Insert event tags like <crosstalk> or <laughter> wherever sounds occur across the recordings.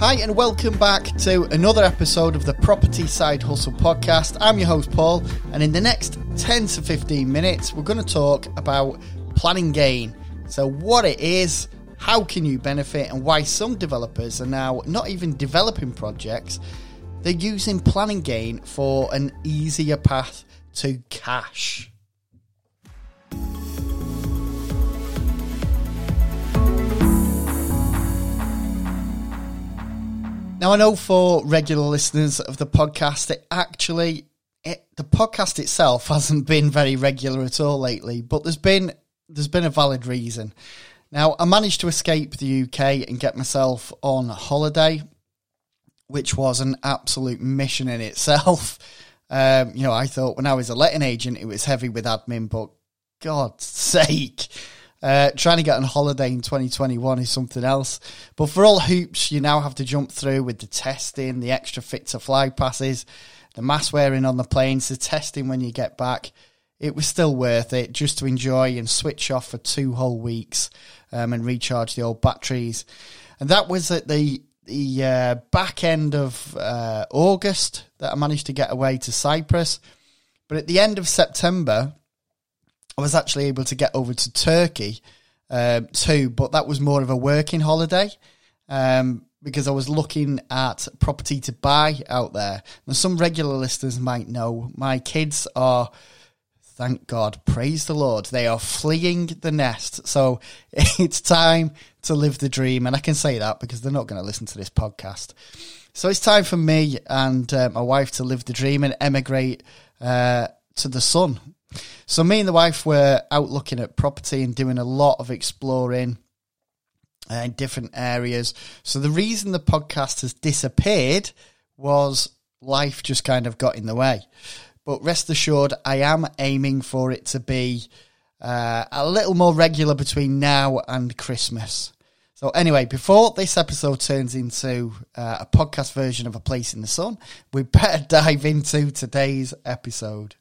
Hi, and welcome back to another episode of the Property Side Hustle podcast. I'm your host, Paul, and in the next 10 to 15 minutes, we're going to talk about planning gain. So, what it is, how can you benefit, and why some developers are now not even developing projects, they're using planning gain for an easier path to cash. Now, I know for regular listeners of the podcast, it actually, it, the podcast itself hasn't been very regular at all lately, but there's been, there's been a valid reason. Now, I managed to escape the UK and get myself on holiday, which was an absolute mission in itself. <laughs> Um, you know, I thought when I was a letting agent, it was heavy with admin, but God's <laughs> sake, uh, trying to get on holiday in 2021 is something else. But for all hoops, you now have to jump through with the testing, the extra fit to fly passes, the mask wearing on the planes, the testing when you get back. It was still worth it just to enjoy and switch off for two whole weeks um, and recharge the old batteries. And that was at the the uh, back end of uh, August that I managed to get away to Cyprus. But at the end of September, I was actually able to get over to Turkey uh, too, but that was more of a working holiday um, because I was looking at property to buy out there. And some regular listeners might know my kids are thank God, praise the Lord, they are fleeing the nest. So <laughs> it's time to live the dream. And I can say that because they're not going to listen to this podcast. So it's time for me and uh, my wife to live the dream and emigrate uh, to the sun. So me and the wife were out looking at property and doing a lot of exploring uh, in different areas. So the reason the podcast has disappeared was life just kind of got in the way. But rest assured, I am aiming for it to be uh, a little more regular between now and Christmas. So, anyway, before this episode turns into uh, a podcast version of A Place in the Sun, we better <laughs> dive into today's episode.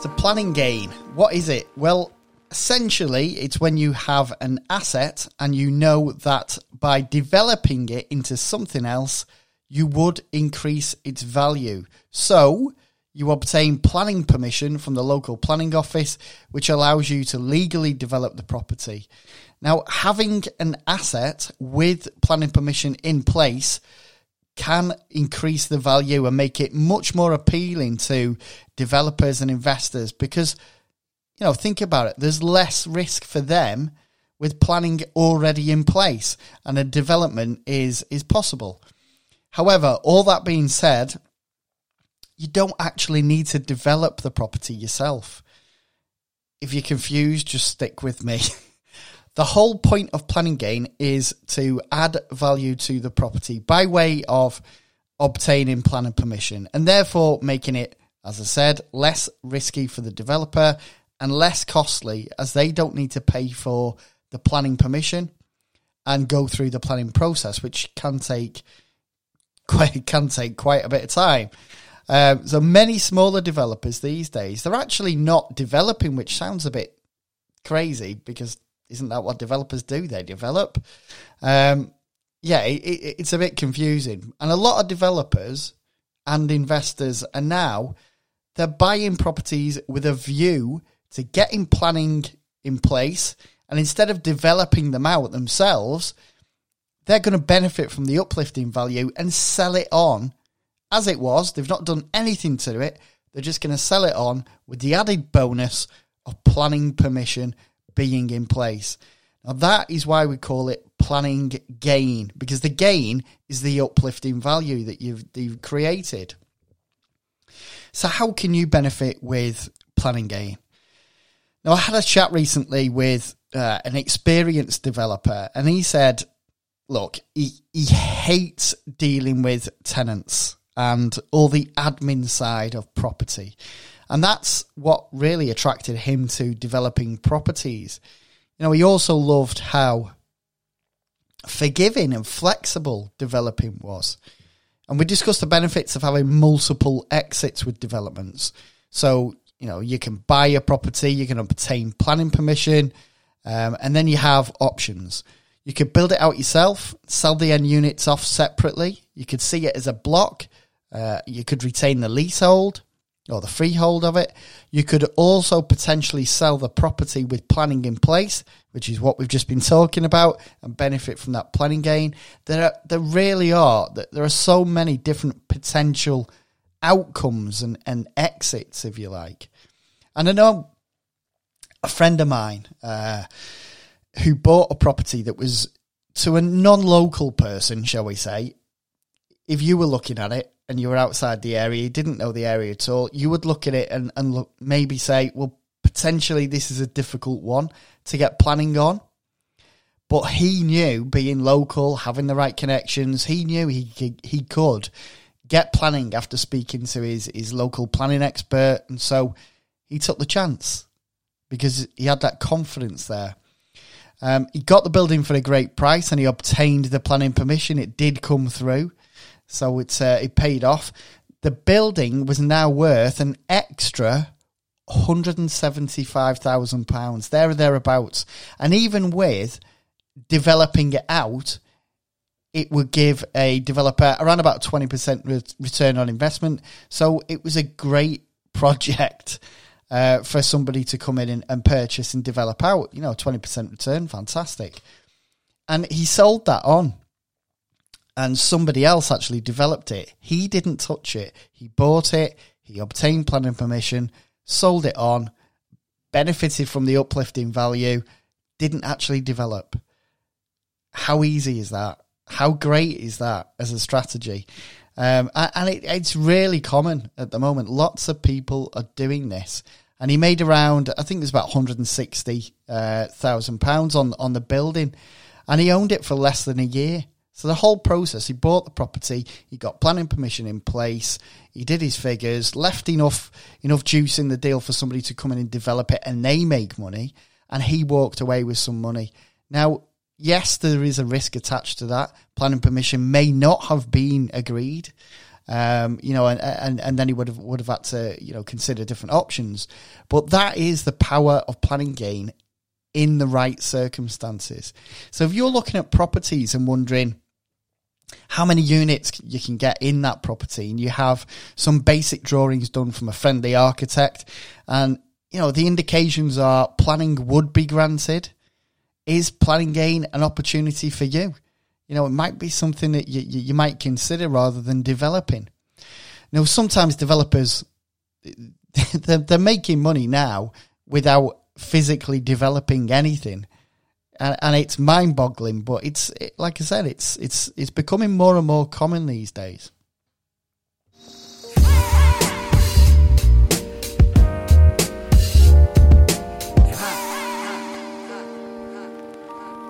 So, planning gain, what is it? Well, essentially, it's when you have an asset and you know that by developing it into something else, you would increase its value. So, you obtain planning permission from the local planning office, which allows you to legally develop the property. Now, having an asset with planning permission in place can increase the value and make it much more appealing to developers and investors because you know, think about it. There's less risk for them with planning already in place and a development is is possible. However, all that being said, you don't actually need to develop the property yourself. If you're confused, just stick with me. <laughs> the whole point of planning gain is to add value to the property by way of obtaining planning permission and therefore making it, as I said, less risky for the developer and less costly as they don't need to pay for the planning permission and go through the planning process, which can take <laughs> quite can take quite a bit of time. Um, so many smaller developers these days they're actually not developing, which sounds a bit crazy because isn't that what developers do? They develop. Um, yeah, it, it, it's a bit confusing, and a lot of developers and investors are now they're buying properties with a view to getting planning in place. And instead of developing them out themselves, they're going to benefit from the uplifting value and sell it on as it was. They've not done anything to it. They're just going to sell it on with the added bonus of planning permission being in place. Now, that is why we call it planning gain, because the gain is the uplifting value that you've, you've created. So, how can you benefit with planning gain? Now, I had a chat recently with uh, an experienced developer, and he said, look, he, he hates dealing with tenants and all the admin side of property. And that's what really attracted him to developing properties. You know, he also loved how forgiving and flexible developing was. And we discussed the benefits of having multiple exits with developments. So you know, you can buy a property, you can obtain planning permission, um, and then you have options. You could build it out yourself, sell the end units off separately. You could see it as a block. Uh, you could retain the leasehold or the freehold of it. You could also potentially sell the property with planning in place, which is what we've just been talking about, and benefit from that planning gain. There, are, there really are. There are so many different potential outcomes and, and exits, if you like. And I know a friend of mine uh, who bought a property that was to a non-local person, shall we say. If you were looking at it and you were outside the area, you didn't know the area at all, you would look at it and, and look, maybe say, well, potentially this is a difficult one to get planning on. But he knew, being local, having the right connections, he knew he he could get planning after speaking to his, his local planning expert. And so he took the chance because he had that confidence there. Um, he got the building for a great price and he obtained the planning permission. It did come through. So it's, uh, it paid off. The building was now worth an extra £175,000, there or thereabouts. And even with developing it out, it would give a developer around about 20% re- return on investment. So it was a great <laughs> project uh, for somebody to come in and, and purchase and develop out. You know, 20% return, fantastic. And he sold that on. And somebody else actually developed it. He didn't touch it. He bought it. He obtained planning permission sold it on, benefited from the uplifting value, didn't actually develop. How easy is that? How great is that as a strategy? Um, and it, it's really common at the moment. Lots of people are doing this. And he made around, I think it was about £160,000 uh, on, on the building. And he owned it for less than a year. So the whole process, he bought the property, he got planning permission in place, he did his figures, left enough enough juice in the deal for somebody to come in and develop it, and they make money, and he walked away with some money. Now, yes, there is a risk attached to that. Planning permission may not have been agreed. Um, you know, and, and and then he would have would have had to you know consider different options. But that is the power of planning gain in the right circumstances. So if you're looking at properties and wondering, how many units you can get in that property, and you have some basic drawings done from a friendly architect, and you know the indications are planning would be granted. Is planning gain an opportunity for you? You know, it might be something that you, you, you might consider rather than developing. Now, sometimes developers <laughs> they're, they're making money now without physically developing anything and, and it's mind boggling. But it's it, like I said, it's it's it's becoming more and more common these days.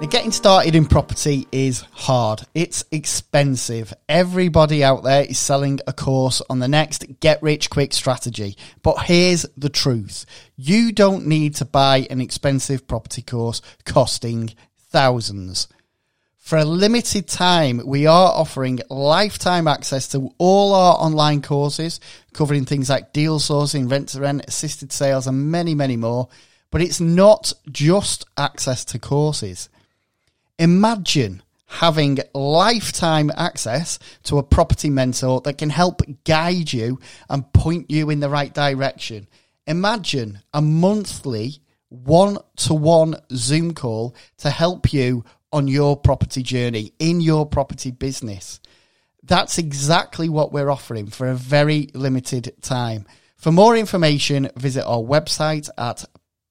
Now, getting started in property is hard. It's expensive. Everybody out there is selling a course on the next get rich quick strategy. But here's the truth you don't need to buy an expensive property course costing thousands. For a limited time, we are offering lifetime access to all our online courses, covering things like deal sourcing, rent to rent, assisted sales, and many, many more. But it's not just access to courses. Imagine having lifetime access to a property mentor that can help guide you and point you in the right direction. Imagine a monthly one to one Zoom call to help you on your property journey in your property business. That's exactly what we're offering for a very limited time. For more information, visit our website at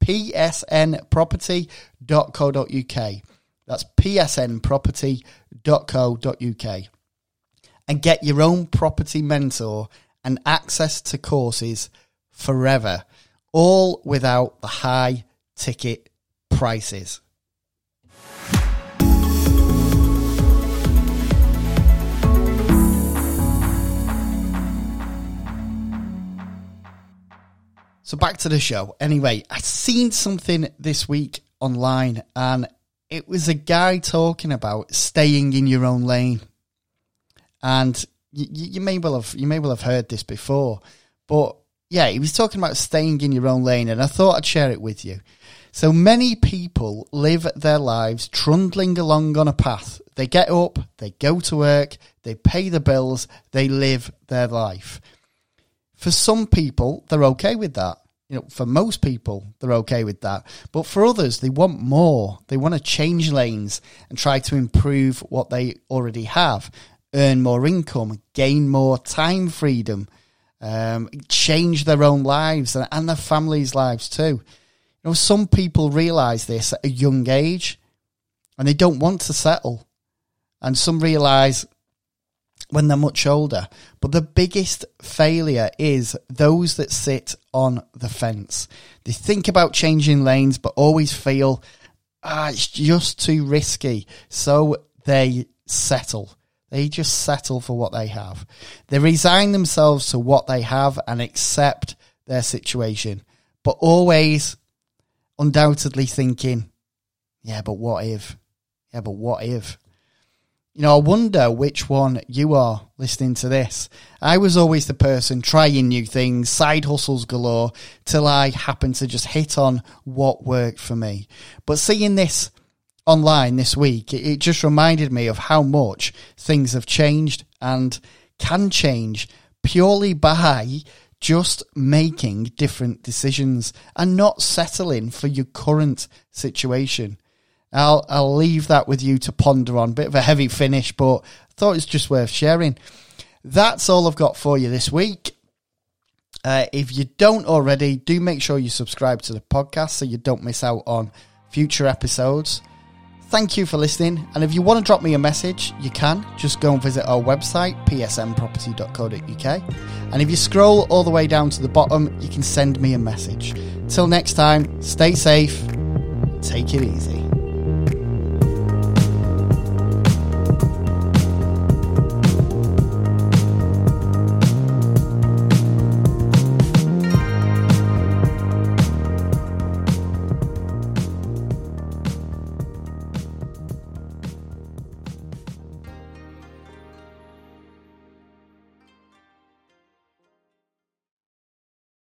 psnproperty.co.uk. That's psnproperty.co.uk. And get your own property mentor and access to courses forever, all without the high ticket prices. So back to the show. Anyway, I seen something this week online and it was a guy talking about staying in your own lane. And you, you may well have you may well have heard this before, but yeah, he was talking about staying in your own lane, and I thought I'd share it with you. So many people live their lives trundling along on a path. They get up, they go to work, they pay the bills, they live their life. For some people, they're okay with that. You know, for most people, they're okay with that. But for others, they want more. They want to change lanes and try to improve what they already have, earn more income, gain more time freedom, um, change their own lives and, and their families' lives too. You know, some people realize this at a young age and they don't want to settle. And some realize when they're much older. But the biggest failure is those that sit on the fence. They think about changing lanes, but always feel, ah, it's just too risky. So they settle. They just settle for what they have. They resign themselves to what they have and accept their situation, but always undoubtedly thinking, yeah, but what if? Yeah, but what if? You know, I wonder which one you are listening to this. I was always the person trying new things, side hustles galore, till I happened to just hit on what worked for me. But seeing this online this week, it, just reminded me of how much things have changed and can change purely by just making different decisions and not settling for your current situation. I'll I'll leave that with you to ponder on. Bit of a heavy finish, but I thought it's just worth sharing. That's all I've got for you this week. Uh, if you don't already, do make sure you subscribe to the podcast so you don't miss out on future episodes. Thank you for listening. And if you want to drop me a message, you can. Just go and visit our website, psnproperty.co.uk. And if you scroll all the way down to the bottom, you can send me a message. Till next time, stay safe, take it easy.